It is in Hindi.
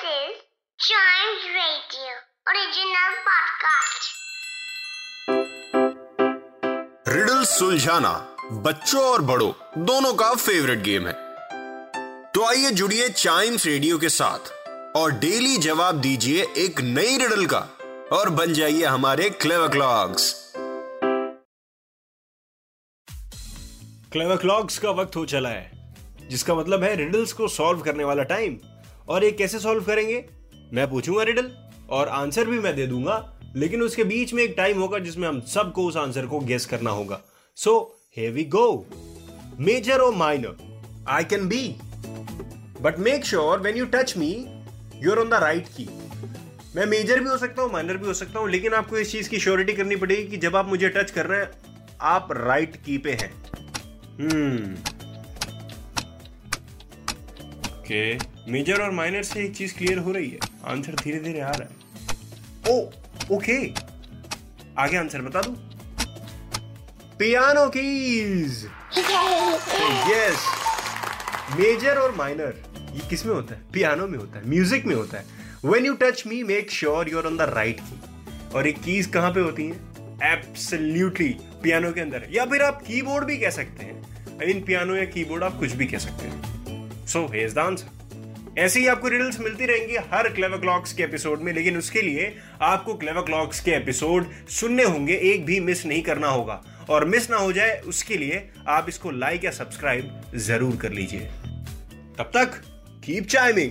This is Chimes Radio original podcast. Riddle सुलझाना बच्चों और बड़ों दोनों का फेवरेट गेम है तो आइए जुड़िए चाइम्स रेडियो के साथ और डेली जवाब दीजिए एक नई रिडल का और बन जाइए हमारे क्लेवर क्लॉक्स क्लेवर क्लॉक्स का वक्त हो चला है जिसका मतलब है रिडल्स को सॉल्व करने वाला टाइम और ये कैसे सॉल्व करेंगे? मैं पूछूँगा रिडल और आंसर भी मैं दे दूँगा, लेकिन उसके बीच में एक टाइम होगा जिसमें हम सबको उस आंसर को गेस करना होगा। So hey we go major और minor I can be but make sure when you touch me you are on the right key मैं मेजर भी हो सकता हूँ माइनर भी हो सकता हूँ, लेकिन आपको इस चीज़ की श्योरिटी करनी पड़ेगी कि जब आप मुझे टच कर रहे हैं, आप राइट की पे हैं। हम्म ओके मेजर और माइनर से एक चीज़ क्लियर हो रही है। आंसर धीरे धीरे आ रहा है। ओ ओके। आगे आंसर बता दू? Piano keys. यस मेजर और माइनर, ये किसमें होता है? पियानो में होता है, म्यूज़िक में होता है। When you touch me make sure your on the right key और ये कीज कहाँ पे होती हैं? एब्सोल्युटली पियानो के अंदर। या फिर आप कीबोर्ड भी कह सकते हैं। मीन पियानो या कीबोर्ड आप कुछ भी कह सकते हैं। सो हेज द आंसर ऐसे ही आपको रिडल्स मिलती रहेंगी हर क्लेवर क्लॉक्स के एपिसोड में, लेकिन उसके लिए आपको क्लेवर क्लॉक्स के एपिसोड सुनने होंगे, एक भी मिस नहीं करना होगा। और मिस ना हो जाए, उसके लिए आप इसको लाइक या सब्सक्राइब ज़रूर कर लीजिए। तब तक कीप चाइमिंग